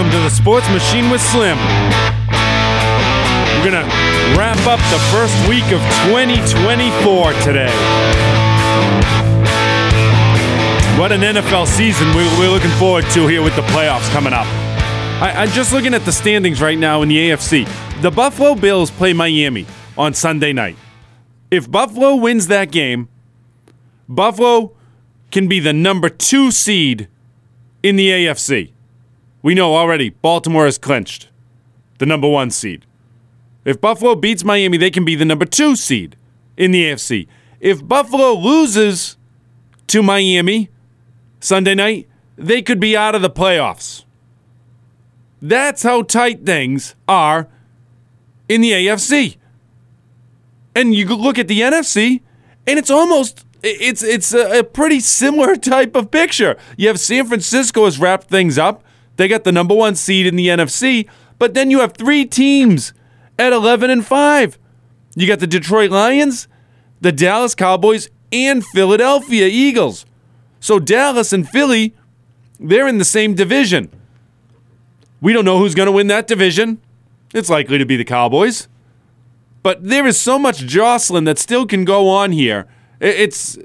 welcome to the Sports Machine with Slim. We're going to wrap up the first week of 2024 today. What an NFL season we- we're looking forward to here with the playoffs coming up. I'm just looking at the standings right now in the AFC. The Buffalo Bills play Miami on Sunday night. If Buffalo wins that game, Buffalo can be the number two seed in the AFC. We know already Baltimore has clinched the number one seed. If Buffalo beats Miami, they can be the number two seed in the AFC. If Buffalo loses to Miami Sunday night, they could be out of the playoffs. That's how tight things are in the AFC. And you look at the NFC, and it's almost it's it's a, a pretty similar type of picture. You have San Francisco has wrapped things up. They got the number one seed in the NFC, but then you have three teams at 11 and 5. You got the Detroit Lions, the Dallas Cowboys, and Philadelphia Eagles. So Dallas and Philly, they're in the same division. We don't know who's going to win that division. It's likely to be the Cowboys. But there is so much jostling that still can go on here. It's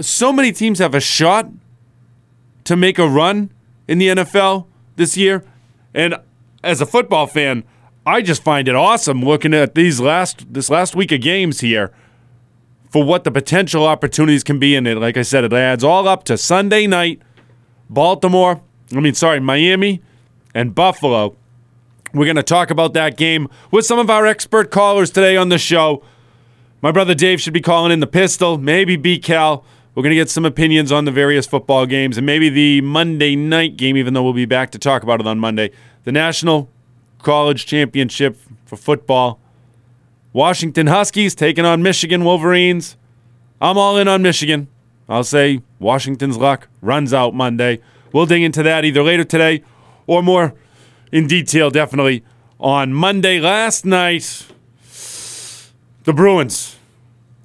so many teams have a shot to make a run in the NFL this year. And as a football fan, I just find it awesome looking at these last this last week of games here for what the potential opportunities can be in it. Like I said, it adds all up to Sunday night, Baltimore, I mean sorry, Miami and Buffalo. We're going to talk about that game with some of our expert callers today on the show. My brother Dave should be calling in the pistol, maybe B Cal. We're going to get some opinions on the various football games and maybe the Monday night game, even though we'll be back to talk about it on Monday. The National College Championship for football. Washington Huskies taking on Michigan Wolverines. I'm all in on Michigan. I'll say Washington's luck runs out Monday. We'll dig into that either later today or more in detail, definitely, on Monday. Last night, the Bruins.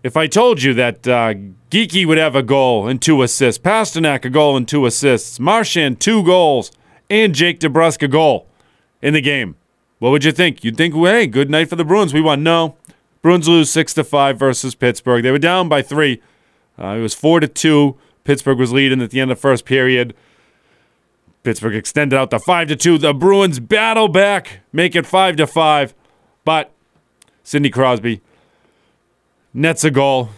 If I told you that uh, Geekie would have a goal and two assists, Pastrnak a goal and two assists, Marchand two goals, and Jake DeBrusk a goal in the game, what would you think? You'd think, hey, good night for the Bruins. We won. No, Bruins lose six to five versus Pittsburgh. They were down by three. Uh, it was four to two. Pittsburgh was leading at the end of the first period. Pittsburgh extended out to five to two. The Bruins battle back, make it five to five. But Sidney Crosby nets a goal.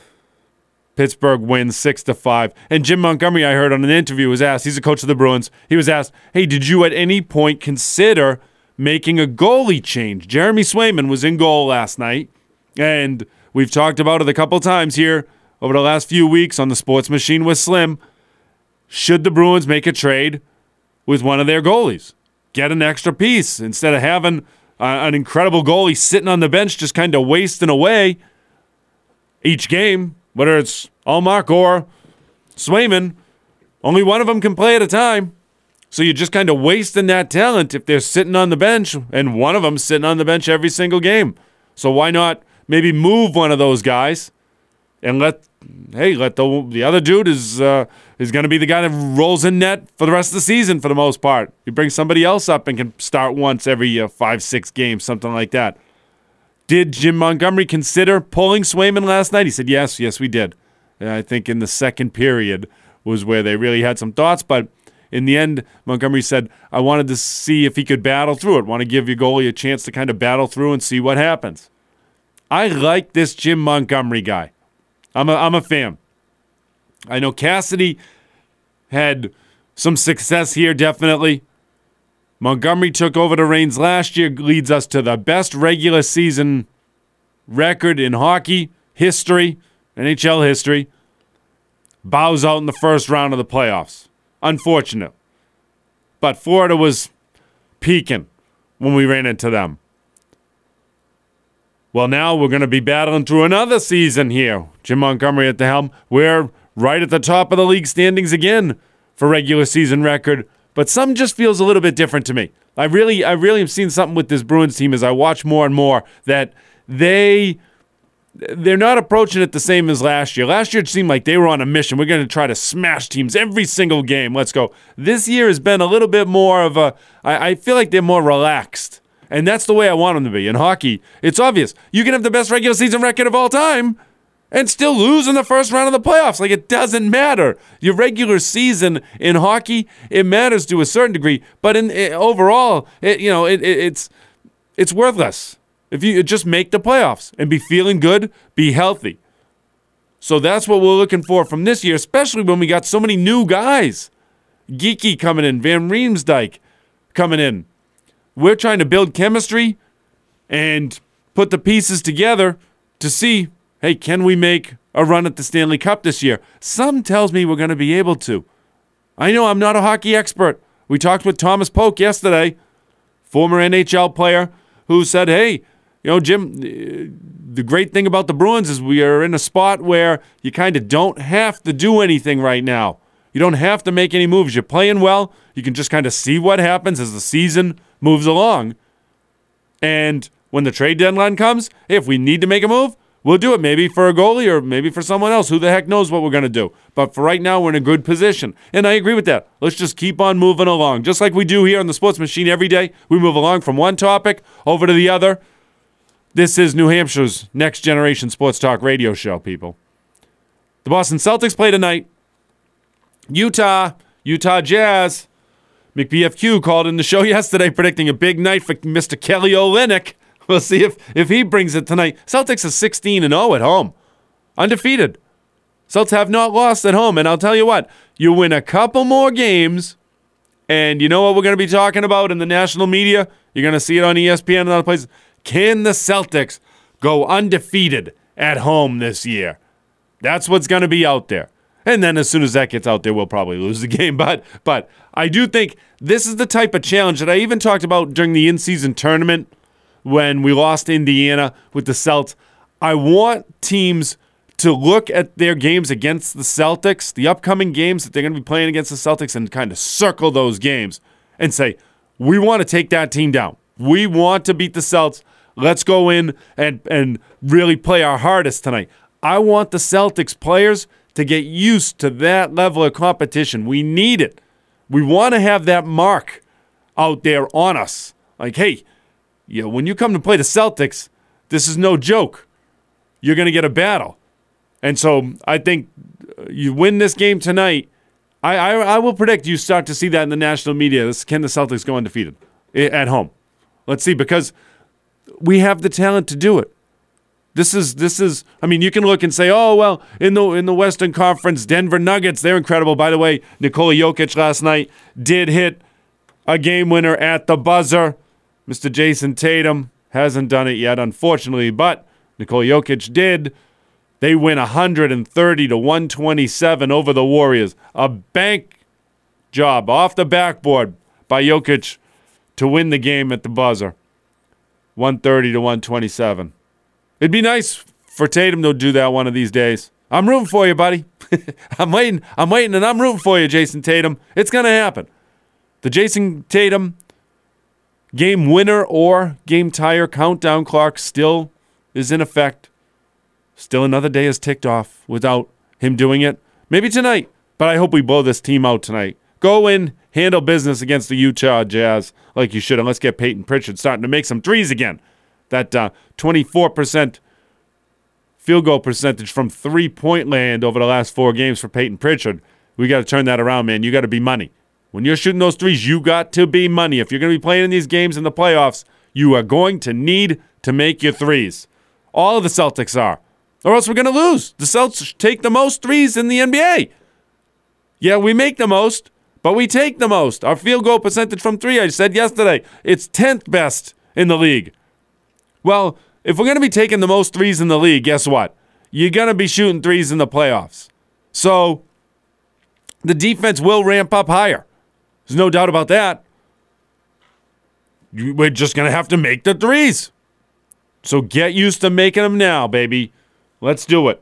Pittsburgh wins six to five. And Jim Montgomery, I heard on an interview, was asked. He's a coach of the Bruins. He was asked, "Hey, did you at any point consider making a goalie change?" Jeremy Swayman was in goal last night, and we've talked about it a couple times here over the last few weeks on the Sports Machine with Slim. Should the Bruins make a trade with one of their goalies? Get an extra piece instead of having uh, an incredible goalie sitting on the bench just kind of wasting away each game, whether it's Ullmark or Swayman, only one of them can play at a time. So you're just kind of wasting that talent if they're sitting on the bench and one of them sitting on the bench every single game. So why not maybe move one of those guys and let hey let the the other dude is uh, is going to be the guy that rolls in net for the rest of the season for the most part. You bring somebody else up and can start once every uh, five six games, something like that. Did Jim Montgomery consider pulling Swayman last night? He said, yes, yes, we did. And I think in the second period was where they really had some thoughts. But in the end, Montgomery said, I wanted to see if he could battle through it. Want to give your goalie a chance to kind of battle through and see what happens. I like this Jim Montgomery guy. I'm a, I'm a fan. I know Cassidy had some success here, definitely. Montgomery took over the reins last year, leads us to the best regular season record in hockey history, NHL history. Bows out in the first round of the playoffs. Unfortunate. But Florida was peaking when we ran into them. Well, now we're going to be battling through another season here. Jim Montgomery at the helm. We're right at the top of the league standings again for regular season record but something just feels a little bit different to me. I really, I really am seeing something with this Bruins team as I watch more and more that they they're not approaching it the same as last year. Last year it seemed like they were on a mission. We're going to try to smash teams every single game. Let's go. This year has been a little bit more of a. I, I feel like they're more relaxed, and that's the way I want them to be. In hockey, it's obvious you can have the best regular season record of all time. And still lose in the first round of the playoffs. Like, it doesn't matter. Your regular season in hockey, it matters to a certain degree. But in it, overall, it, you know, it, it's it's worthless. If you just make the playoffs and be feeling good, be healthy. So that's what we're looking for from this year, especially when we got so many new guys. Geekie coming in, Van Riemsdyk coming in. We're trying to build chemistry and put the pieces together to see, hey, can we make a run at the Stanley Cup this year? Some tells me we're going to be able to. I know I'm not a hockey expert. We talked with Thomas Polk yesterday, former NHL player, who said, hey, you know, Jim, uh, the great thing about the Bruins is we are in a spot where you kind of don't have to do anything right now. You don't have to make any moves. You're playing well. You can just kind of see what happens as the season moves along. And when the trade deadline comes, hey, if we need to make a move, we'll do it. Maybe for a goalie or maybe for someone else. Who the heck knows what we're going to do? But for right now, we're in a good position. And I agree with that. Let's just keep on moving along. Just like we do here on the Sports Machine every day, we move along from one topic over to the other this is New Hampshire's next generation sports talk radio show, people. The Boston Celtics play tonight. Utah, Utah Jazz. McBFQ called in the show yesterday predicting a big night for Mr. Kelly Olynyk. We'll see if, if he brings it tonight. Celtics are 16 and 0 at home. Undefeated. Celtics have not lost at home. And I'll tell you what, you win a couple more games, and you know what we're going to be talking about in the national media? You're going to see it on ESPN and other places. Can the Celtics go undefeated at home this year? That's what's going to be out there. And then as soon as that gets out there, we'll probably lose the game. But but I do think this is the type of challenge that I even talked about during the in-season tournament when we lost Indiana with the Celts. I want teams to look at their games against the Celtics, the upcoming games that they're going to be playing against the Celtics, and kind of circle those games and say, we want to take that team down. We want to beat the Celts. Let's go in and, and really play our hardest tonight. I want the Celtics players to get used to that level of competition. We need it. We want to have that mark out there on us. Like, hey, know, when you come to play the Celtics, this is no joke. You're going to get a battle. And so I think uh, you win this game tonight. I, I, I will predict you start to see that in the national media. This, can the Celtics go undefeated at home? Let's see, because we have the talent to do it. This is this is I mean you can look and say oh well in the in the Western Conference Denver Nuggets they're incredible by the way Nikola Jokic last night did hit a game winner at the buzzer Mr. Jayson Tatum hasn't done it yet unfortunately but Nikola Jokic did they win 130 to 127 over the Warriors a bank job off the backboard by Jokic to win the game at the buzzer 130 to 127. It'd be nice for Tatum to do that one of these days. I'm rooting for you, buddy. I'm waiting. I'm waiting, and I'm rooting for you, Jayson Tatum. It's gonna happen. The Jayson Tatum game winner or game tire countdown clock still is in effect. Still another day is ticked off without him doing it. Maybe tonight, but I hope we blow this team out tonight. Go in, handle business against the Utah Jazz like you should, and let's get Payton Pritchard starting to make some threes again. That uh, 24% field goal percentage from three point land over the last four games for Payton Pritchard. We got to turn that around, man. You got to be money. When you're shooting those threes, you got to be money. If you're going to be playing in these games in the playoffs, you are going to need to make your threes. All of the Celtics are, or else we're going to lose. The Celtics take the most threes in the NBA. Yeah, we make the most, but we take the most. Our field goal percentage from three, I said yesterday, it's 10th best in the league. Well, if we're going to be taking the most threes in the league, guess what? You're going to be shooting threes in the playoffs. So the defense will ramp up higher. There's no doubt about that. We're just going to have to make the threes. So get used to making them now, baby. Let's do it.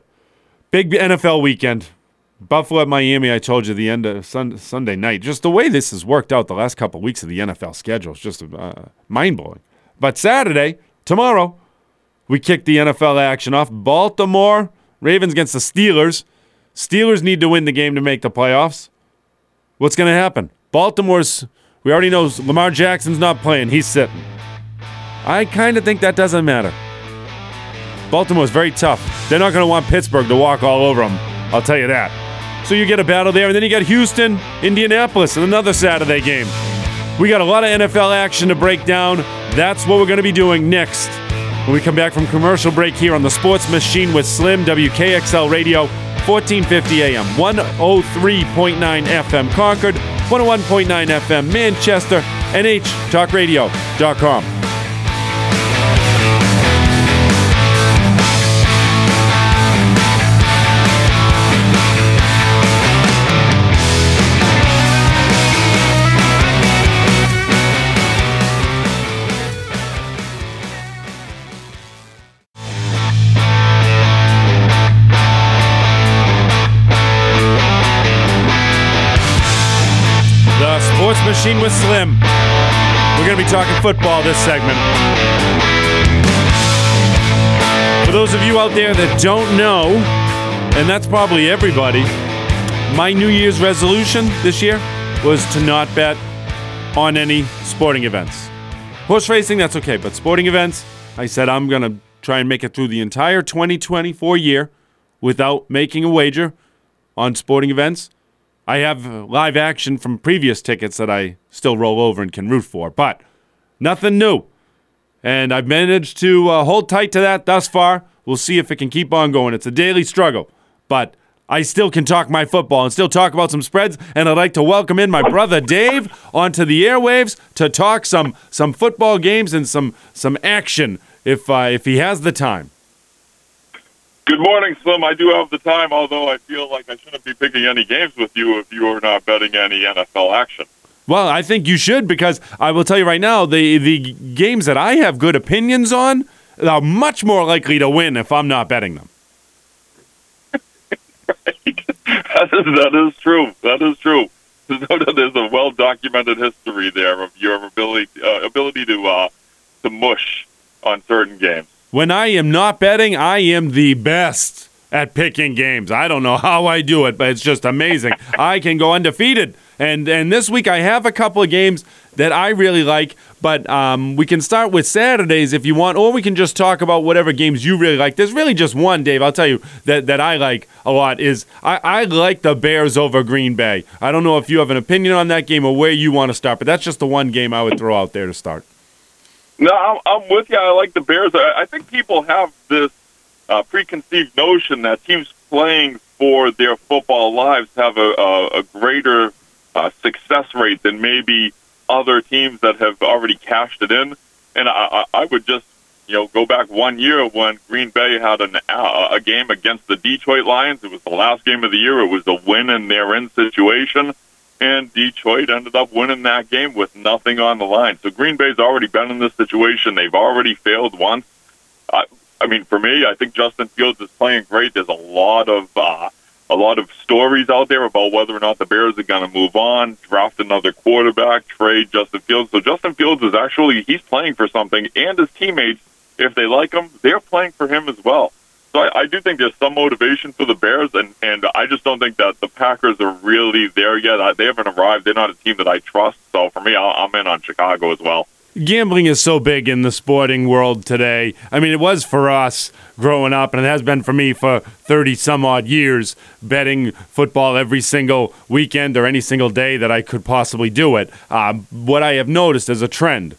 Big NFL weekend. Buffalo at Miami, I told you the end of sun, Sunday night. Just the way this has worked out the last couple weeks of the NFL schedule is just uh, mind blowing. But Saturday, tomorrow, we kick the NFL action off. Baltimore Ravens against the Steelers. Steelers need to win the game to make the playoffs. What's going to happen? Baltimore's, we already know Lamar Jackson's not playing. He's sitting. I kind of think that doesn't matter. Baltimore's very tough. They're not going to want Pittsburgh to walk all over them. I'll tell you that. So you get a battle there, and then you got Houston, Indianapolis, and another Saturday game. We got a lot of NFL action to break down. That's what we're going to be doing next. When we come back from commercial break here on the Sports Machine with Slim, WKXL Radio, 1450 AM, 103.9 FM Concord, 101.9 FM Manchester, NHTalkRadio.com. Machine with Slim. We're going to be talking football this segment. For those of you out there that don't know, and that's probably everybody, my New Year's resolution this year was to not bet on any sporting events. Horse racing, that's okay, but sporting events, I said I'm going to try and make it through the entire 2024 year without making a wager on sporting events. I have live action from previous tickets that I still roll over and can root for, but nothing new. And I've managed to uh, hold tight to that thus far. We'll see if it can keep on going. It's a daily struggle, but I still can talk my football and still talk about some spreads. And I'd like to welcome in my brother Dave onto the airwaves to talk some some football games and some some action if uh, if he has the time. Good morning, Slim. I do have the time, although I feel like I shouldn't be picking any games with you if you are not betting any NFL action. Well, I think you should because I will tell you right now the the games that I have good opinions on are much more likely to win if I'm not betting them. right. That is that is true. That is true. There's a well documented history there of your ability uh, ability to uh, to mush on certain games. When I am not betting, I am the best at picking games. I don't know how I do it, but it's just amazing. I can go undefeated. And and this week I have a couple of games that I really like, but um, we can start with Saturdays if you want, or we can just talk about whatever games you really like. There's really just one, Dave. I'll tell you that that I like a lot is I, I like the Bears over Green Bay. I don't know if you have an opinion on that game or where you want to start, but that's just the one game I would throw out there to start. No, I'm, I'm with you. I like the Bears. I, I think people have this uh, preconceived notion that teams playing for their football lives have a, a, a greater uh, success rate than maybe other teams that have already cashed it in. And I, I would just, you know, go back one year when Green Bay had an, uh, a game against the Detroit Lions. It was the last game of the year. It was a win in their in situation and Detroit ended up winning that game with nothing on the line. So Green Bay's already been in this situation. They've already failed once. Uh, I mean, for me, I think Justin Fields is playing great. There's a lot of uh, a lot of stories out there about whether or not the Bears are going to move on, draft another quarterback, trade Justin Fields. So Justin Fields is actually he's playing for something, and his teammates, if they like him, they're playing for him as well. So I, I do think there's some motivation for the Bears, and and I just don't think that the Packers are really there yet. I, they haven't arrived. They're not a team that I trust. So for me, i I'm in on Chicago as well. Gambling is so big in the sporting world today. I mean, it was for us growing up, and it has been for me for 30 some odd years, betting football every single weekend or any single day that I could possibly do it. Um, what I have noticed as a trend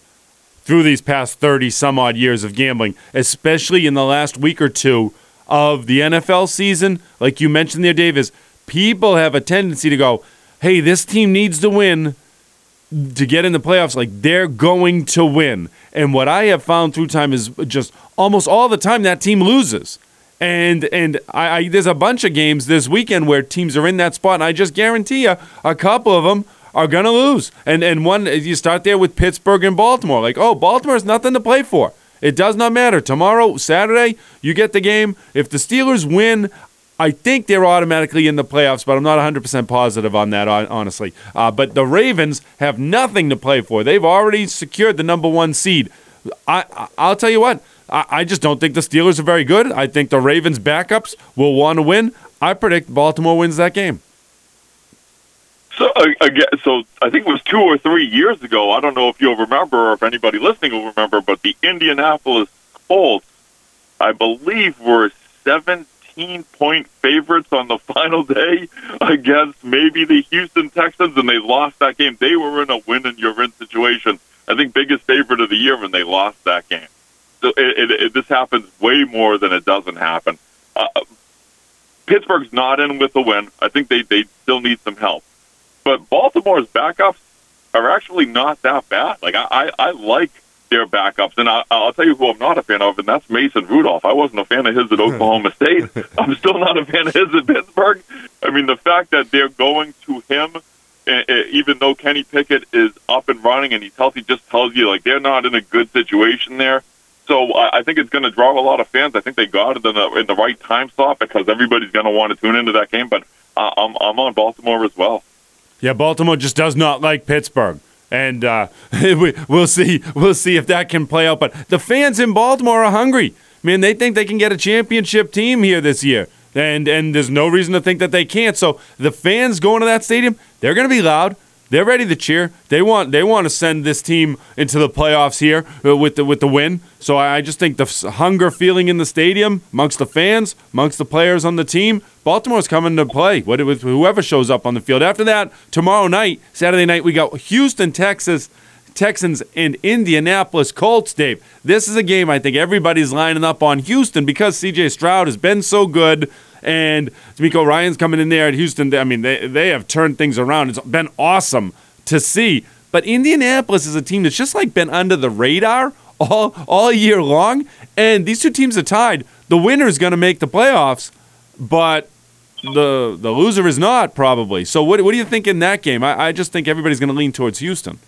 through these past 30 some odd years of gambling, especially in the last week or two, of the NFL season, like you mentioned there, Dave, is people have a tendency to go, hey, this team needs to win to get in the playoffs. Like they're going to win. And what I have found through time is just almost all the time that team loses. And and I, I there's a bunch of games this weekend where teams are in that spot, and I just guarantee you a couple of them are gonna lose. And and one you start there with Pittsburgh and Baltimore. Like, oh, Baltimore's nothing to play for. It does not matter. Tomorrow, Saturday, you get the game. If the Steelers win, I think they're automatically in the playoffs, but I'm not 100% positive on that, honestly. Uh, but the Ravens have nothing to play for. They've already secured the number one seed. I, I'll tell you what, I, I just don't think the Steelers are very good. I think the Ravens' backups will want to win. I predict Baltimore wins that game. So again, so I think it was two or three years ago. I don't know if you'll remember or if anybody listening will remember, but the Indianapolis Colts, I believe, were 17 point favorites on the final day against maybe the Houston Texans, and they lost that game. They were in a win and you're in situation. I think biggest favorite of the year when they lost that game. So it, it, it, this happens way more than it doesn't happen. Uh, Pittsburgh's not in with a win. I think they they still need some help. But Baltimore's backups are actually not that bad. Like I, I, I like their backups, and I, I'll tell you who I'm not a fan of, and that's Mason Rudolph. I wasn't a fan of his at Oklahoma State. I'm still not a fan of his at Pittsburgh. I mean, the fact that they're going to him, and even though Kenny Pickett is up and running and he's healthy, just tells you like they're not in a good situation there. So I I think it's going to draw a lot of fans. I think they got it in the, in the right time slot because everybody's going to want to tune into that game. But uh, I'm I'm on Baltimore as well. Yeah, Baltimore just does not like Pittsburgh. And uh, we, we'll see. We'll see if that can play out. But the fans in Baltimore are hungry. Man, they think they can get a championship team here this year, and and there's no reason to think that they can't. So the fans going to that stadium, they're going to be loud. They're ready to cheer. They want they want to send this team into the playoffs here uh, with the with the win. So I just think the hunger feeling in the stadium amongst the fans, amongst the players on the team, Baltimore's coming to play. With whoever shows up on the field. After that, tomorrow night, Saturday night, we got Houston, Texas. Texans and Indianapolis Colts, Dave. This is a game I think everybody's lining up on Houston because CJ Stroud has been so good and DeMeco Ryans coming in there at Houston. I mean, they, they have turned things around. It's been awesome to see. But Indianapolis is a team that's just like been under the radar all all year long. And these two teams are tied. The winner is going to make the playoffs, but the the loser is not probably. So what what do you think in that game? I, I just think everybody's going to lean towards Houston.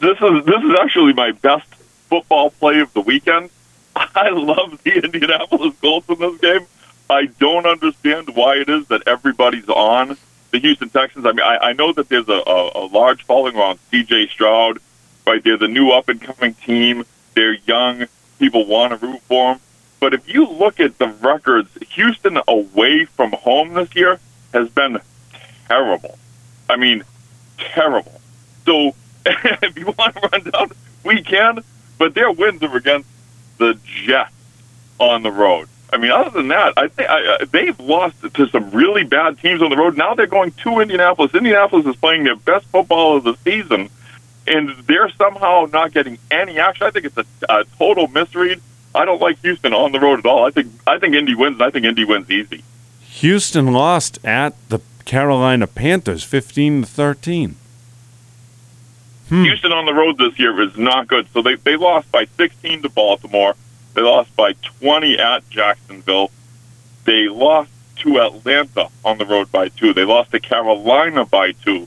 This is this is actually my best football play of the weekend. I love the Indianapolis Colts in this game. I don't understand why it is that everybody's on the Houston Texans. I mean, I, I know that there's a, a, a large following around C.J. Stroud, right? They're the new up and coming team. They're young. People want to root for them. But if you look at the records, Houston away from home this year has been terrible. I mean, terrible. So if you want to run down, we can. But their wins are against the Jets on the road. I mean, other than that, I think I, they've lost to some really bad teams on the road. Now they're going to Indianapolis. Indianapolis is playing their best football of the season, and they're somehow not getting any action. I think it's a, a total misread. I don't like Houston on the road at all. I think I think Indy wins. I think Indy wins easy. Houston lost at the Carolina Panthers, fifteen to thirteen. Hmm. Houston on the road this year is not good. So they they lost by sixteen to Baltimore. They lost by 20 at Jacksonville. They lost to Atlanta on the road by two. They lost to Carolina by two.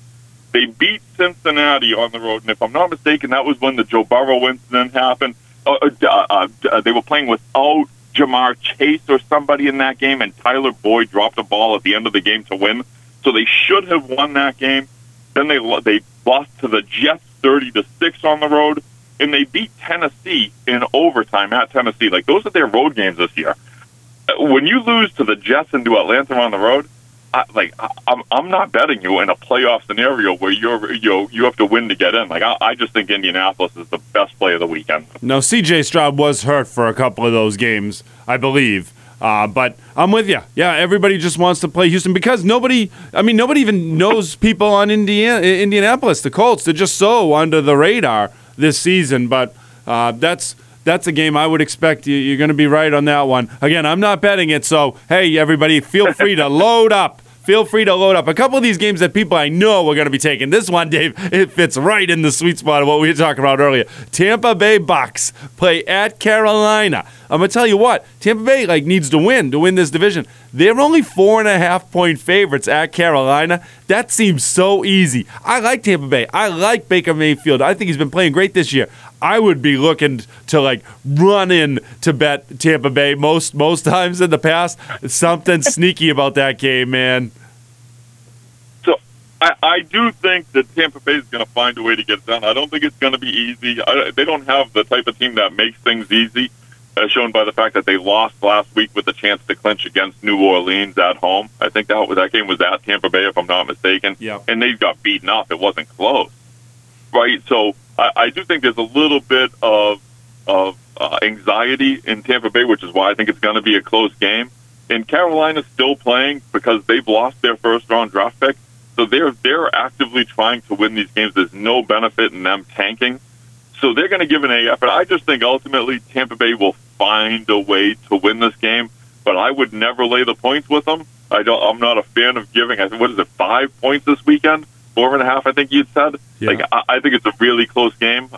They beat Cincinnati on the road, and if I'm not mistaken, that was when the Joe Burrow incident happened. Uh, uh, uh, uh they were playing without Ja'Marr Chase or somebody in that game, and Tyler Boyd dropped a ball at the end of the game to win. So they should have won that game. Then they they lost to the Jets 30 to six on the road and they beat Tennessee in overtime at Tennessee. Like those are their road games this year. When you lose to the Jets and to Atlanta on the road, I, like I'm, I'm not betting you in a playoff scenario where you're you you have to win to get in. Like I, I just think Indianapolis is the best play of the weekend. No, C.J. Stroud was hurt for a couple of those games, I believe. Uh, but I'm with you. Yeah, everybody just wants to play Houston because nobody. I mean, nobody even knows people on Indiana, Indianapolis. The Colts. They're just so under the radar this season. But uh, that's that's a game I would expect you, you're going to be right on that one. Again, I'm not betting it, so hey, everybody, feel free to load up. Feel free to load up a couple of these games that people I know are going to be taking. This one, Dave, it fits right in the sweet spot of what we were talking about earlier. Tampa Bay Bucks play at Carolina. I'm gonna tell you what, Tampa Bay like needs to win to win this division. They're only four and a half point favorites at Carolina. That seems so easy. I like Tampa Bay. I like Baker Mayfield. I think he's been playing great this year. I would be looking to like run in to bet Tampa Bay most most times in the past. Something sneaky about that game, man. So I, I do think that Tampa Bay is going to find a way to get it done. I don't think it's going to be easy. I, they don't have the type of team that makes things easy. as shown by the fact that they lost last week with a chance to clinch against New Orleans at home. I think that was, that game was at Tampa Bay, if I'm not mistaken. Yeah. And they got beaten up. It wasn't close, right? So I, I do think there's a little bit of of uh, anxiety in Tampa Bay, which is why I think it's going to be a close game. And Carolina's still playing because they've lost their first round draft pick. So they're they're actively trying to win these games. There's no benefit in them tanking. So they're going to give an effort. I just think ultimately Tampa Bay will find a way to win this game, but I would never lay the points with them. I don't. I'm not a fan of giving. I think what is it, five points this weekend, four and a half. I think you said. Yeah. Like I, I think it's a really close game,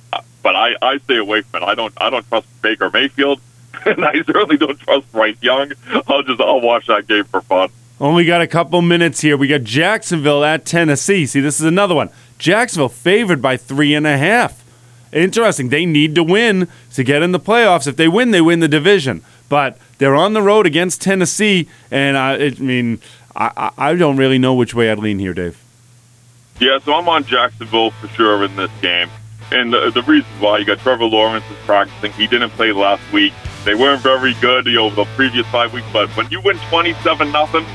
but I I stay away from it. I don't I don't trust Baker Mayfield, and I certainly don't trust Bryce Young. I'll just I'll watch that game for fun. Only got a couple minutes here. We got Jacksonville at Tennessee. See, this is another one. Jacksonville favored by three and a half. Interesting. They need to win to get in the playoffs. If they win, they win the division. But they're on the road against Tennessee, and I, I mean, I, I I don't really know which way I'd lean here, Dave. Yeah, so I'm on Jacksonville for sure in this game. And the, the reason why you got Trevor Lawrence is practicing. He didn't play last week. They weren't very good you know, the previous five weeks, but when you win 27 nothing,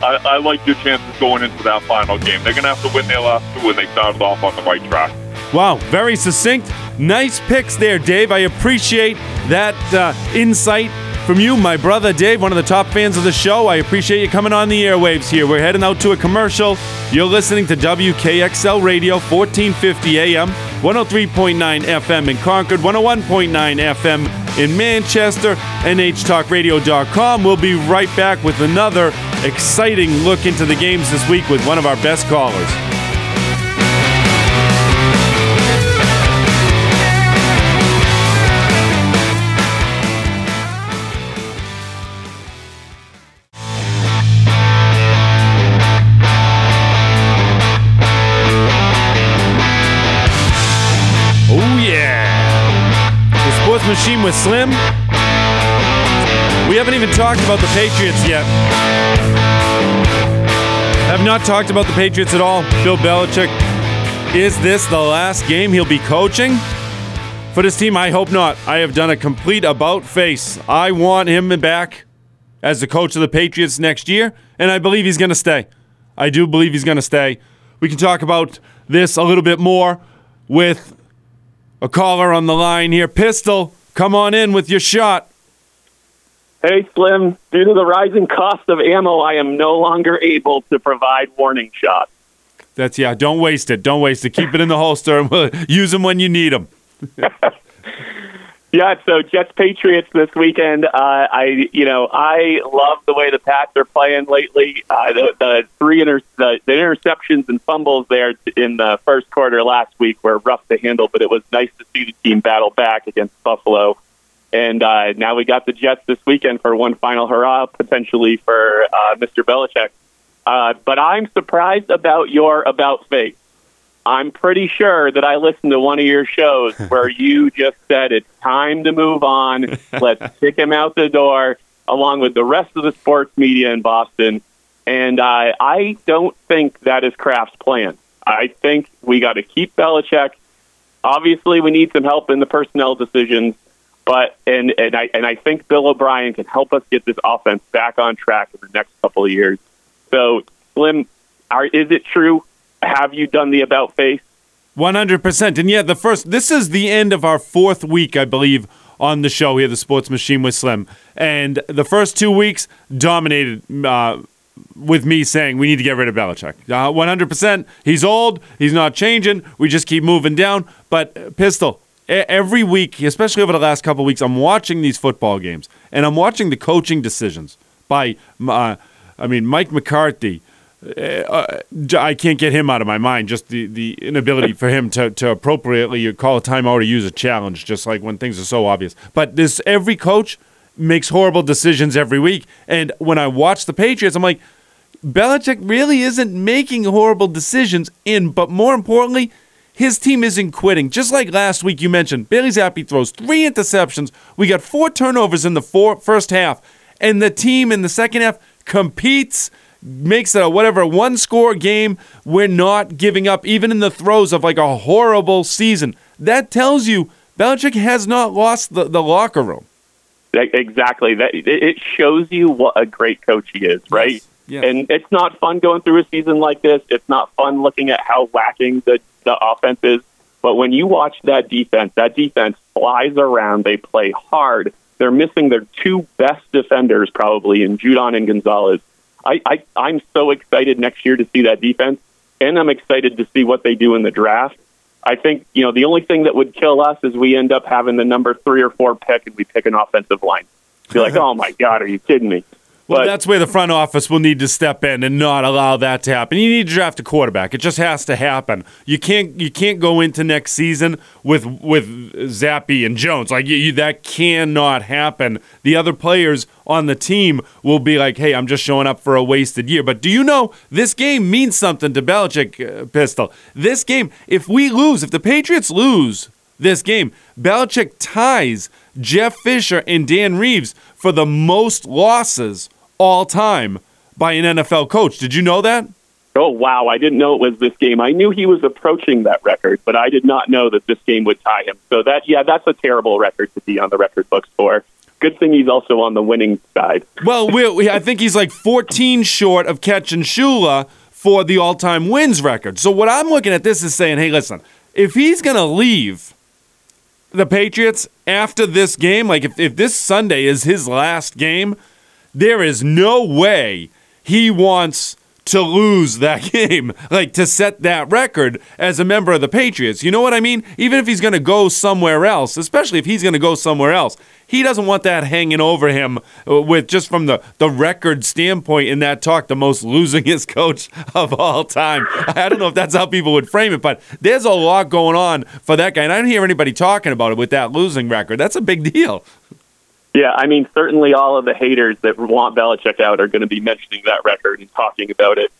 I, I like your chances going into that final game. They're going to have to win their last two when they started off on the right track. Wow, very succinct. Nice picks there, Dave. I appreciate that uh, insight from you, my brother Dave, one of the top fans of the show. I appreciate you coming on the airwaves here. We're heading out to a commercial. You're listening to WKXL Radio, 1450 AM, 103.9 FM in Concord, 101.9 FM in Manchester, NHTalkRadio.com. We'll be right back with another exciting look into the games this week with one of our best callers. Machine with Slim. We haven't even talked about the Patriots yet. Have not talked about the Patriots at all. Bill Belichick. Is this the last game he'll be coaching? For this team, I hope not. I have done a complete about face. I want him back as the coach of the Patriots next year, and I believe he's going to stay. I do believe he's going to stay. We can talk about this a little bit more with a caller on the line here. Pistol, come on in with your shot. Hey, Slim. Due to the rising cost of ammo, I am no longer able to provide warning shots. That's yeah. Don't waste it. Don't waste it. Keep it in the holster, and we'll use them when you need them. Yeah, so Jets Patriots this weekend. Uh, I, you know, I love the way the Pats are playing lately. Uh, the, the three inter- the, the interceptions and fumbles there in the first quarter last week were rough to handle, but it was nice to see the team battle back against Buffalo. And uh, now we got the Jets this weekend for one final hurrah, potentially for uh, Mr. Belichick. Uh, but I'm surprised about your about face. I'm pretty sure that I listened to one of your shows where you just said it's time to move on. Let's kick him out the door, along with the rest of the sports media in Boston. And uh, I don't think that is Kraft's plan. I think we got to keep Belichick. Obviously, we need some help in the personnel decisions, but and and I and I think Bill O'Brien can help us get this offense back on track in the next couple of years. So, Slim, are, is it true? Have you done the about face? One hundred percent. And yeah, the first. This is the end of our fourth week, I believe, on the show here, the Sports Machine with Slim. And the first two weeks dominated uh, with me saying we need to get rid of Belichick. Uh, One hundred percent. He's old. He's not changing. We just keep moving down. But uh, Pistol. Every week, especially over the last couple weeks, I'm watching these football games, and I'm watching the coaching decisions by, uh, I mean, Mike McCarthy, uh, I can't get him out of my mind. Just the, the inability for him to, to appropriately call a timeout or use a challenge, just like when things are so obvious. But this every coach makes horrible decisions every week. And when I watch the Patriots, I'm like, Belichick really isn't making horrible decisions. In but more importantly, his team isn't quitting. Just like last week, you mentioned Bailey Zappe throws three interceptions. We got four turnovers in the four, first half, and the team in the second half competes makes it a whatever one score game. We're not giving up, even in the throes of like a horrible season. That tells you Belichick has not lost the, the locker room. Exactly. That it shows you what a great coach he is, right? Yes. Yes. And it's not fun going through a season like this. It's not fun looking at how lacking the the offense is. But when you watch that defense, that defense flies around. They play hard. They're missing their two best defenders probably in Judon and Gonzalez. I, I I'm so excited next year to see that defense, and I'm excited to see what they do in the draft. I think you know the only thing that would kill us is we end up having the number three or four pick and we pick an offensive line. Be like, oh my god, are you kidding me? Well, But- that's where the front office will need to step in and not allow that to happen. You need to draft a quarterback. It just has to happen. You can't you can't go into next season with with Zappe and Jones. Like you, you, that cannot happen. The other players on the team will be like, "Hey, I'm just showing up for a wasted year." But do you know this game means something to Belichick, uh, Pistol? This game, if we lose, if the Patriots lose this game, Belichick ties Jeff Fisher and Dan Reeves for the most losses all time by an NFL coach. Did you know that? Oh wow, I didn't know it was this game. I knew he was approaching that record, but I did not know that this game would tie him. So that yeah, that's a terrible record to be on the record books for. Good thing he's also on the winning side. Well, we, I think he's like 14 short of catching Shula for the all-time wins record. So what I'm looking at this is saying, hey, listen, if he's gonna leave the Patriots after this game, like if, if this Sunday is his last game, there is no way he wants to lose that game, like to set that record as a member of the Patriots. You know what I mean? Even if he's going to go somewhere else, especially if he's going to go somewhere else, he doesn't want that hanging over him uh, with just from the, the record standpoint in that talk, the most losingest coach of all time. I don't know if that's how people would frame it, but there's a lot going on for that guy. And I don't hear anybody talking about it with that losing record. That's a big deal. Yeah, I mean, certainly all of the haters that want Belichick out are going to be mentioning that record and talking about it.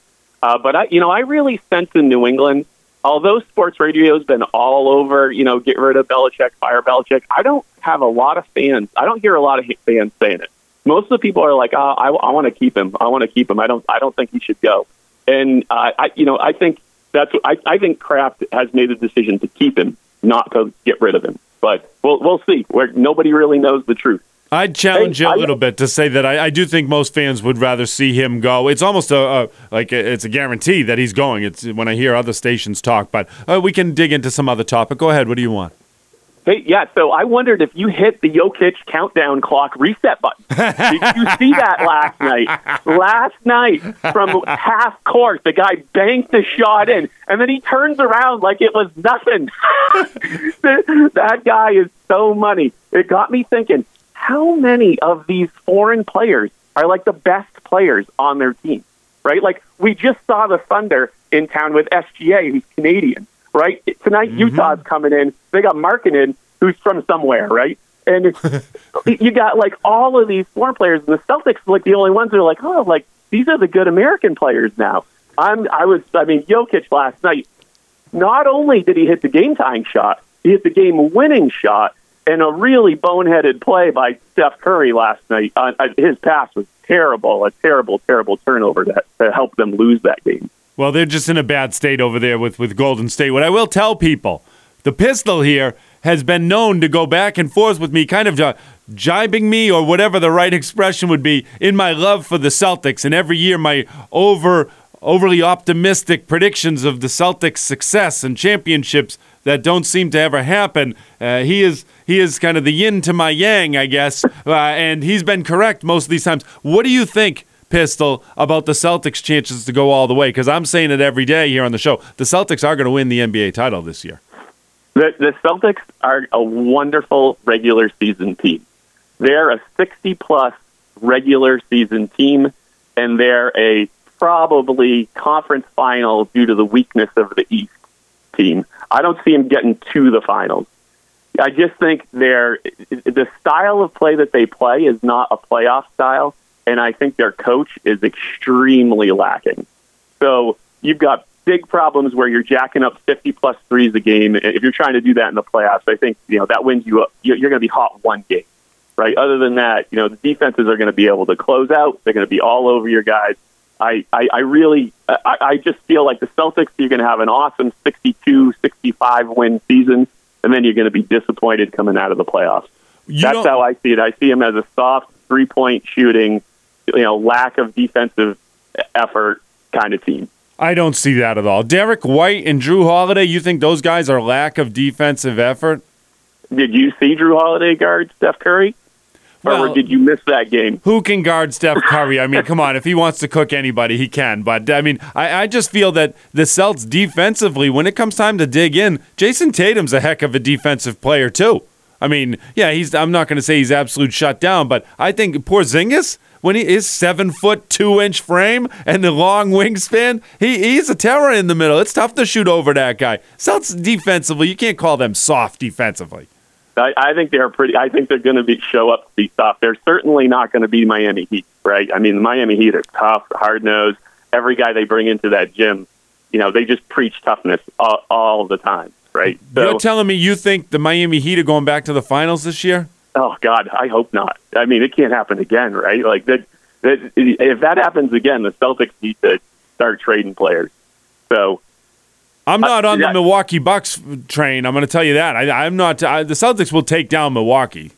Uh, but I, you know, I really sense in New England, although sports radio's been all over, you know, get rid of Belichick, fire Belichick. I don't have a lot of fans. I don't hear a lot of fans saying it. Most of the people are like, oh, I, I want to keep him. I want to keep him. I don't. I don't think he should go. And uh, I, you know, I think that's. I, I think Kraft has made the decision to keep him, not to get rid of him. But we'll we'll see. Where nobody really knows the truth. I'd challenge Hey, you a I- little bit to say that I, I do think most fans would rather see him go. It's almost a, a like a, it's a guarantee that he's going. It's when I hear other stations talk, but uh, we can dig into some other topic. Go ahead. What do you want? Hey, yeah. So I wondered if you hit the Jokic countdown clock reset button. Did you see that last night? Last night, from half court, the guy banked the shot in, and then he turns around like it was nothing. that guy is so money. It got me thinking: how many of these foreign players are like the best players on their team? Right? Like we just saw the Thunder in town with SGA, who's Canadian right? Tonight, mm-hmm. Utah's coming in. They got Markkanen, who's from somewhere, right? And you got like all of these foreign players, and the Celtics like the only ones that are like, oh, like these are the good American players now. I'm, I was, I mean, Jokic last night. Not only did he hit the game tying shot, he hit the game winning shot, and a really boneheaded play by Steph Curry last night. Uh, uh, his pass was terrible, a terrible, terrible turnover that to help them lose that game. Well, they're just in a bad state over there with, with Golden State. What I will tell people, the pistol here has been known to go back and forth with me, kind of uh, jibing me or whatever the right expression would be in my love for the Celtics. And every year, my over overly optimistic predictions of the Celtics' success and championships that don't seem to ever happen. Uh, he is he is kind of the yin to my yang, I guess, uh, and he's been correct most of these times. What do you think? Pistol about the Celtics' chances to go all the way because I'm saying it every day here on the show. The Celtics are going to win the NBA title this year. The, the Celtics are a wonderful regular season team. They're a 60 plus regular season team, and they're a probably conference final due to the weakness of the East team. I don't see them getting to the finals. I just think they're the style of play that they play is not a playoff style, and I think their coach is extremely lacking. So you've got big problems where you're jacking up 50 plus threes a game. If you're trying to do that in the playoffs, I think you know that wins you. You're going to be hot one game, right? Other than that, you know the defenses are going to be able to close out. They're going to be all over your guys. I, I, I really, I, I just feel like the Celtics, you're going to have an awesome 62, 65 win season, and then you're going to be disappointed coming out of the playoffs. You That's how I see it. I see him as a soft three point shooting, you know, lack of defensive effort kind of team. I don't see that at all. Derrick White and Jrue Holiday, you think those guys are lack of defensive effort? Did you see Jrue Holiday guard Steph Curry? Well- or did you miss that game? Who can guard Steph Curry? I mean, come on. If he wants to cook anybody, he can. But, I mean, I, I just feel that the Celts defensively, when it comes time to dig in, Jayson Tatum's a heck of a defensive player, too. I mean, yeah, he's. I'm not going to say he's absolute shut down, but I think Porzingis, when he is seven foot two inch frame and the long wingspan, he, he's a terror in the middle. It's tough to shoot over that guy. Celts defensively, you can't call them soft defensively. I, I think they're pretty. I think they're going to be show up to be tough. They're certainly not going to be Miami Heat, right? I mean, the Miami Heat are tough, hard nosed. Every guy they bring into that gym, you know, they just preach toughness all, all the time, right? So, You're telling me you think the Miami Heat are going back to the finals this year? oh God, I hope not. I mean, it can't happen again, right? Like that. that if that happens again, the Celtics need to start trading players. So I'm not on the Milwaukee Bucks train. I'm going to tell you that. I, I'm not. I, the Celtics will take down Milwaukee.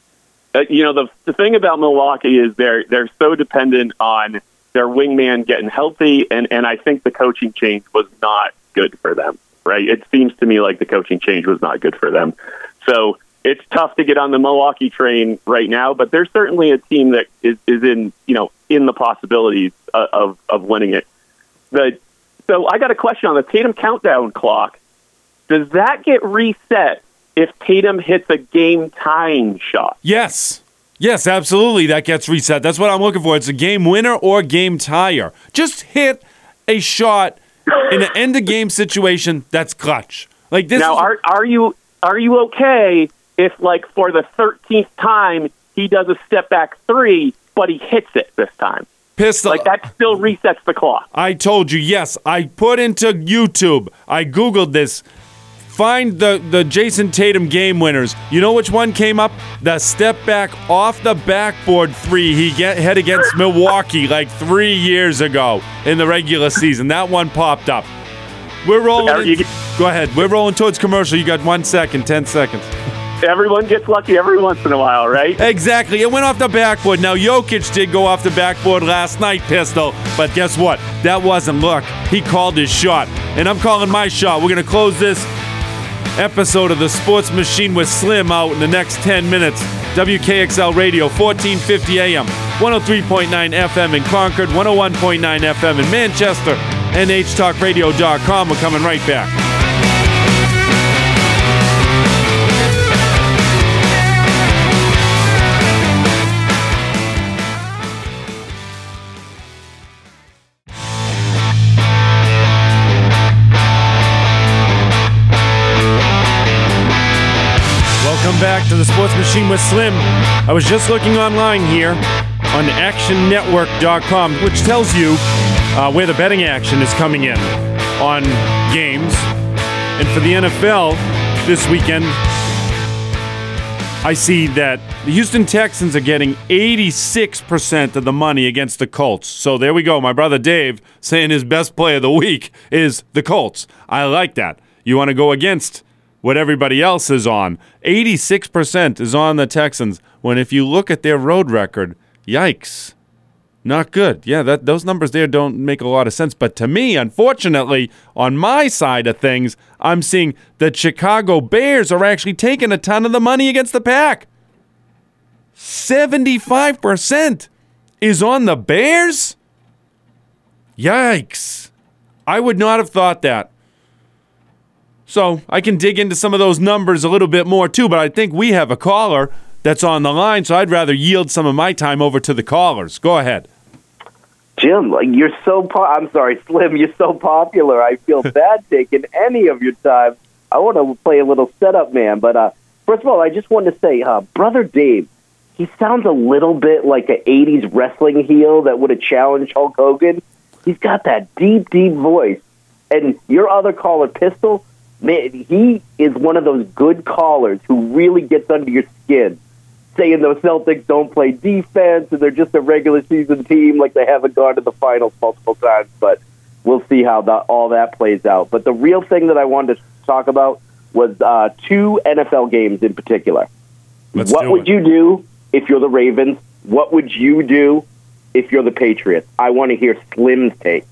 uh, you know the the thing about Milwaukee is they're they're so dependent on their wingman getting healthy, and and I think the coaching change was not good for them. Right? It seems to me like the coaching change was not good for them. So it's tough to get on the Milwaukee train right now, but they're certainly a team that is is in you know in the possibilities of of, of winning it. The so I got a question on the Tatum countdown clock. Does that get reset if Tatum hits a game tying shot? Yes. Yes, absolutely. That gets reset. That's what I'm looking for. It's a game winner or game tire. Just hit a shot in an end of game situation that's clutch. Like this. now, is- are are you are you okay if, like, for the thirteenth time, he does a step back three, but he hits it this time? Pistol. Like that still resets the clock. I told you, yes. I put into YouTube. I Googled this. Find the, the Jayson Tatum game winners. You know which one came up? The step back off the backboard three he get, had against Milwaukee like three years ago in the regular season. That one popped up. We're rolling. Go ahead. We're rolling towards commercial. You got one second, ten seconds. Everyone gets lucky every once in a while, right? Exactly. It went off the backboard. Now, Jokic did go off the backboard last night, Pistol. But guess what? That wasn't luck. He called his shot. And I'm calling my shot. We're going to close this episode of the Sports Machine with Slim out in the next 10 minutes. WKXL Radio, 1450 AM, 103.9 FM in Concord, 101.9 FM in Manchester, NHTalkRadio.com. We're coming right back. Back the Sports Machine with Slim. I was just looking online here on actionnetwork.com, which tells you uh, where the betting action is coming in on games. And for the NFL this weekend, I see that the Houston Texans are getting 86% of the money against the Colts. So there we go. My brother Dave saying his best play of the week is the Colts. I like that. You want to go against what everybody else is on. 86% is on the Texans when if you look at their road record, yikes. Not good. Yeah, that those numbers there don't make a lot of sense. But to me, unfortunately, on my side of things, I'm seeing the Chicago Bears are actually taking a ton of the money against the pack. 75% is on the Bears? Yikes. I would not have thought that. So I can dig into some of those numbers a little bit more too, but I think we have a caller that's on the line, so I'd rather yield some of my time over to the callers. Go ahead. Jim, like you're so po- I'm sorry, Slim, you're so popular. I feel bad taking any of your time. I want to play a little setup man, but uh first of all, I just wanted to say uh brother Dave, he sounds a little bit like a 80s wrestling heel that would have challenged Hulk Hogan. He's got that deep deep voice. And your other caller Pistol, he is one of those good callers who really gets under your skin saying the Celtics don't play defense and they're just a regular season team, like they haven't gone to the finals multiple times. But we'll see how that, all that plays out. But the real thing that I wanted to talk about was uh, two NFL games in particular. Let's what would it. you do if you're the Ravens? What would you do if you're the Patriots? I want to hear Slim's take.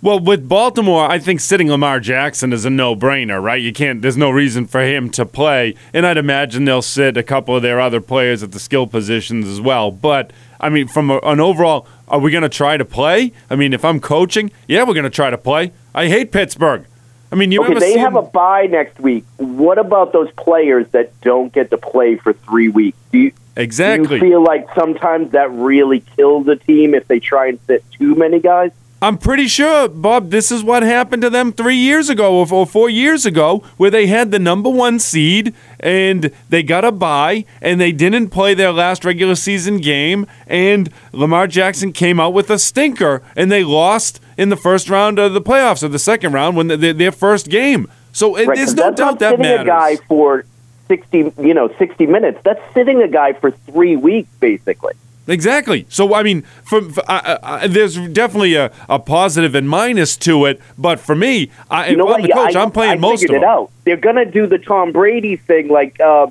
Well, with Baltimore, I think sitting Lamar Jackson is a no-brainer, right? You can't. There's no reason for him to play, and I'd imagine they'll sit a couple of their other players at the skill positions as well. But I mean, from a, an overall, are we going to try to play? I mean, if I'm coaching, yeah, we're going to try to play. I hate Pittsburgh. I mean, you Okay, ever they see have a bye next week. What about those players that don't get to play for three weeks? Do you, do exactly? you feel like sometimes that really kills a team if they try and sit too many guys? I'm pretty sure, Bob, this is what happened to them three years ago or, four years ago, where they had the number one seed and they got a bye and they didn't play their last regular season game. And Lamar Jackson came out with a stinker and they lost in the first round of the playoffs or the second round when they, their first game. So it, Right, there's no that's doubt not that sitting matters. a guy for sixty, you know, sixty minutes. That's sitting a guy for three weeks, basically. Exactly. So I mean, from for, I, I, there's definitely a, a positive and minus to it, but for me, I, You know what? I'm the coach, I, I'm playing I most of figured them. it out. They're gonna do the Tom Brady thing, like uh,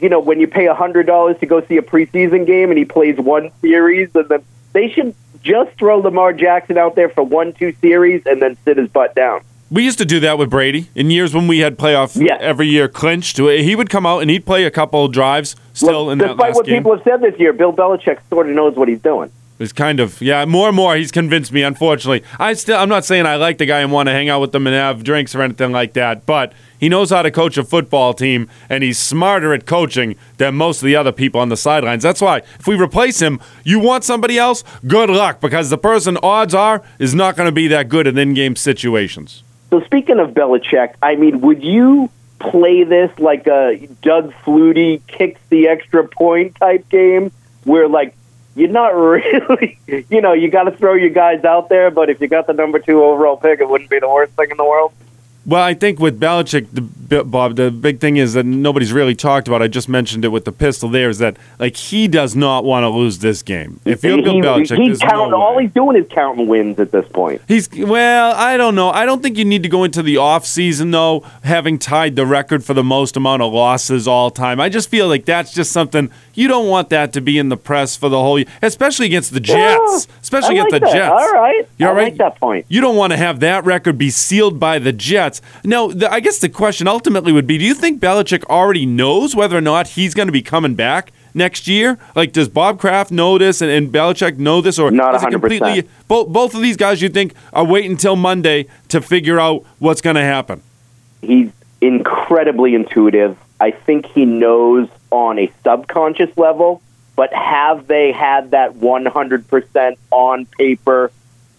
you know, when you pay hundred dollars to go see a preseason game and he plays one series, and then they should just throw Lamar Jackson out there for one, two series, and then sit his butt down. We used to do that with Brady in years when we had playoff Yeah. every year clinched. He would come out and he'd play a couple of drives still Look, in that despite last what people have said this year, Bill Belichick sort of knows what he's doing. It's kind of yeah, more and more he's convinced me. Unfortunately, I still I'm not saying I like the guy and want to hang out with him and have drinks or anything like that, but he knows how to coach a football team and he's smarter at coaching than most of the other people on the sidelines. That's why if we replace him, you want somebody else, good luck because the person odds are is not going to be that good in in-game situations. So speaking of Belichick, I mean, would you play this like a Doug Flutie kicks the extra point type game where like you're not really, you know, you got to throw your guys out there, but if you got the number two overall pick, it wouldn't be the worst thing in the world. Well, I think with Belichick, the, Bob, the big thing is that nobody's really talked about. I just mentioned it with the pistol. There is that like he does not want to lose this game. If you're Bill he, Belichick, he there's count, no all he's doing is counting wins at this point. He's well, I don't know. I don't think you need to go into the off season though, having tied the record for the most amount of losses all time. I just feel like that's just something you don't want that to be in the press for the whole year, especially against the Jets, especially I against the that. Jets. All right, You're I right. like that point. You don't want to have that record be sealed by the Jets. Now, the, I guess the question ultimately would be: Do you think Belichick already knows whether or not he's going to be coming back next year? Like, does Bob Kraft know this and, and Belichick know this, or Not is it 100%. completely? Both both of these guys, you think, are waiting until Monday to figure out what's going to happen? He's incredibly intuitive. I think he knows on a subconscious level, but have they had that 100% on paper?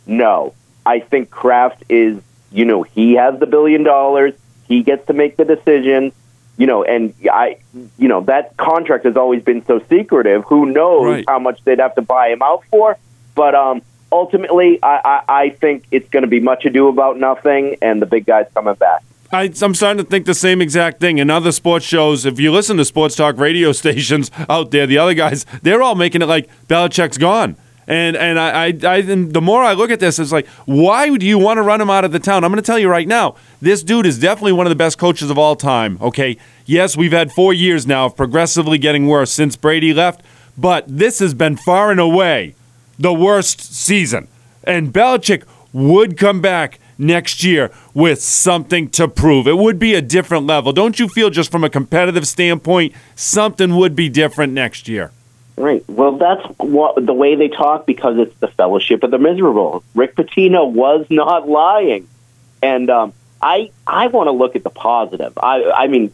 No. I think Kraft is, you know, he has the billion dollars. He gets to make the decision. You know, and I, you know, that contract has always been so secretive. Who knows Right. how much they'd have to buy him out for? But um, ultimately, I, I, I think it's going to be much ado about nothing, and the big guy's coming back. I, I'm starting to think the same exact thing. In other sports shows, if you listen to sports talk radio stations out there, the other guys, they're all making it like Belichick's gone. And and I, I, I and the more I look at this, it's like, why do you want to run him out of the town? I'm going to tell you right now, this dude is definitely one of the best coaches of all time. Okay, yes, we've had four years now of progressively getting worse since Brady left, but this has been far and away the worst season. And Belichick would come back next year with something to prove. It would be a different level. Don't you feel, just from a competitive standpoint, something would be different next year? Right. Well, that's what the way they talk because it's the fellowship of the miserable. Rick Pitino was not lying, and um, I I want to look at the positive. I I mean,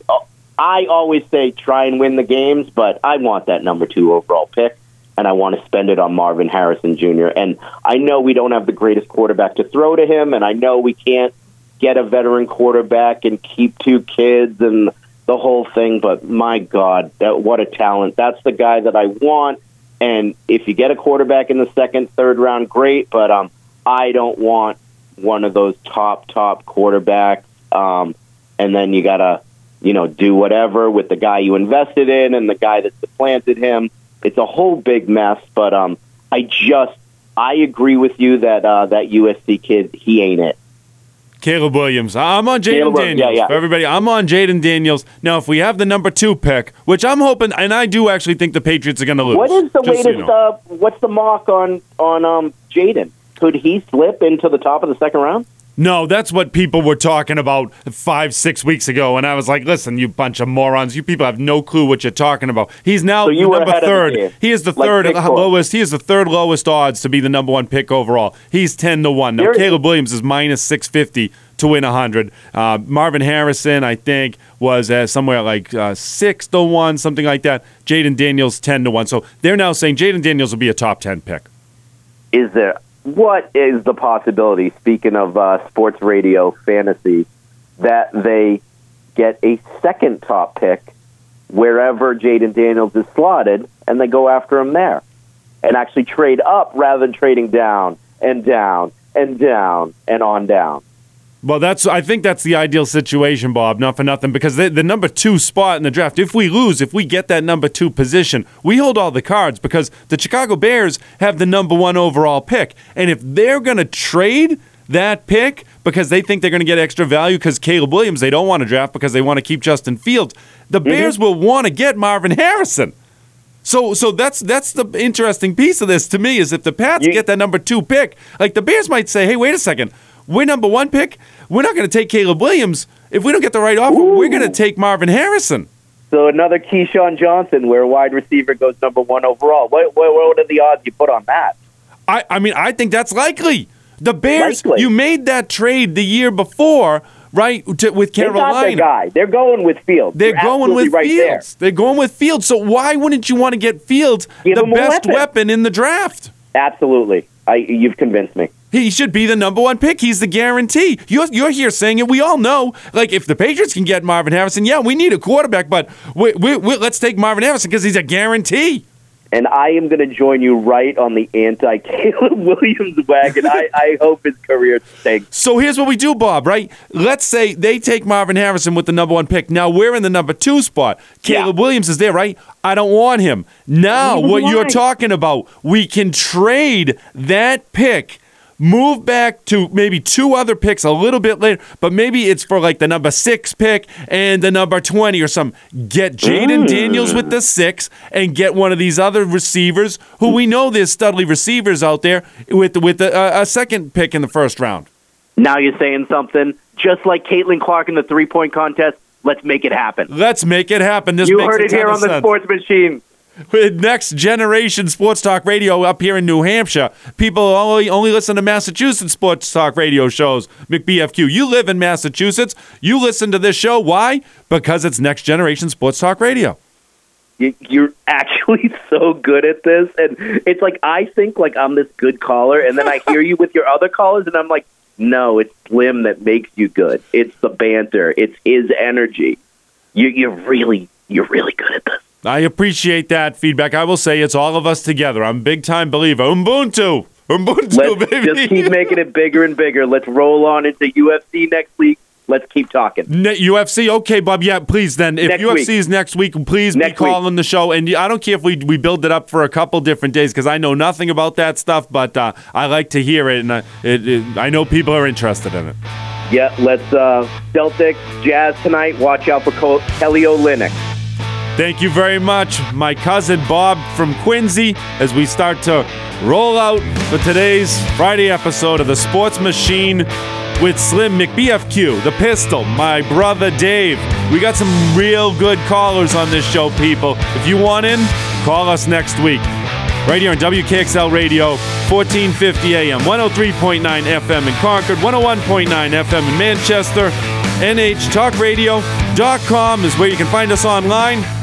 I always say try and win the games, but I want that number two overall pick, and I want to spend it on Marvin Harrison Jr. And I know we don't have the greatest quarterback to throw to him, and I know we can't get a veteran quarterback and keep two kids and the whole thing. But my God, that what a talent! That's the guy that I want. And if you get a quarterback in the second, third round, great. But um, I don't want one of those top top quarterbacks. Um, and then you gotta, you know, do whatever with the guy you invested in and the guy that supplanted him. It's a whole big mess. But um, I just I agree with you that uh, that USC kid he ain't it. Caleb Williams. I'm on Jayden Daniels. yeah, yeah. For everybody, I'm on Jayden Daniels. Now, if we have the number two pick, which I'm hoping, and I do actually think the Patriots are going to lose. What is the just so you know. uh, what's the mock on on um, Jayden? Could he slip into the top of the second round? No, that's what people were talking about five, six weeks ago, and I was like, "Listen, you bunch of morons! You people have no clue what you're talking about." He's now So number the third. He is the Like third lowest. He is the third lowest odds to be the number one pick overall. He's ten to one. Now There- Caleb Williams is minus six fifty to win hundred. Uh, Marvin Harrison, I think, was uh, somewhere like uh, six to one, something like that. Jayden Daniels ten to one. So they're now saying Jayden Daniels will be a top ten pick. Is there what is the possibility? Speaking of uh, sports radio fantasy, that they get a second top pick wherever Jayden Daniels is slotted, and they go after him there, and actually trade up rather than trading down and down and down and on down. Well, that's I think that's the ideal situation, Bob. Not for nothing, because the, the number two spot in the draft. If we lose, if we get that number two position, we hold all the cards because the Chicago Bears have the number one overall pick, and if they're going to trade that pick because they think they're going to get extra value because Caleb Williams they don't want to draft because they want to keep Justin Fields, the mm-hmm. Bears will want to get Marvin Harrison. So, so that's that's the interesting piece of this to me is if the Pats You- get that number two pick, like the Bears might say, "Hey, wait a second, we're number one pick. We're not going to take Caleb Williams if we don't get the right offer. We're going to take Marvin Harrison." So another Keyshawn Johnson, where wide receiver goes number one overall. What, what, what are the odds you put on that? I, I mean, I think that's likely. The Bears, Likely. you made that trade the year before, right, to, with They got Carolina. guy. They're going with Fields. They're You're going with right Fields. They're going with Fields. So why wouldn't you want to get Fields, Give the best weapon. weapon in the draft? Absolutely. I, you've convinced me. He should be the number one pick. He's the guarantee. You're, you're here saying it. We all know. Like, if the Patriots can get Marvin Harrison, yeah, we need a quarterback, but we, we, we, let's take Marvin Harrison because he's a guarantee. And I am going to join you right on the anti Caleb Williams wagon. I, I hope his career stinks. So here's what we do, Bob, right? Let's say they take Marvin Harrison with the number one pick. Now we're in the number two spot. Caleb Williams is there, right? I don't want him. Now, what you're talking about, we can trade that pick. Move back to maybe two other picks a little bit later, but maybe it's for like the number six pick and the number 20 or something. Get Jayden mm. Daniels with the six and get one of these other receivers who we know there's studly receivers out there with, with a, a- second pick in the first round. Now you're saying something. Just like Caitlin Clark in the three point contest, let's make it happen. Let's make it happen. This You heard it here on the sense. Sports Machine. With Next Generation Sports Talk Radio up here in New Hampshire, people only only listen to Massachusetts sports talk radio shows. McBFQ, you live in Massachusetts. You listen to this show. Why? Because it's Next Generation Sports Talk Radio. You- You're actually so good at this, and it's like I think like I'm this good caller, and then I hear you with your other callers, and I'm like, no, it's Slim that makes you good. It's the banter. It's his energy. You, you're really, you're really good at this. I appreciate that feedback. I will say it's all of us together. I'm a big time believer. Ubuntu. Ubuntu, Let's baby. just keep making it bigger and bigger. Let's roll on into UFC next week. Let's keep talking. Ne- UFC, okay, Bob. Yeah, please. Then, if Next UFC week. is next week, please Next be week. calling the show. And I don't care if we we build it up for a couple different days because I know nothing about that stuff, but uh, I like to hear it, and uh, it, it, I know people are interested in it. Yeah, let's uh, Celtics Jazz tonight. Watch out for Kelly Olynyk. Thank you very much, my cousin Bob from Quincy, as we start to roll out for today's Friday episode of the Sports Machine with Slim McBFQ, the Pistol, my brother Dave. We got some real good callers on this show, people. If you want in, call us next week. Right here on WKXL Radio, 1450 AM, 103.9 FM in Concord, 101.9 FM in Manchester. NHTalkRadio.com is where you can find us online.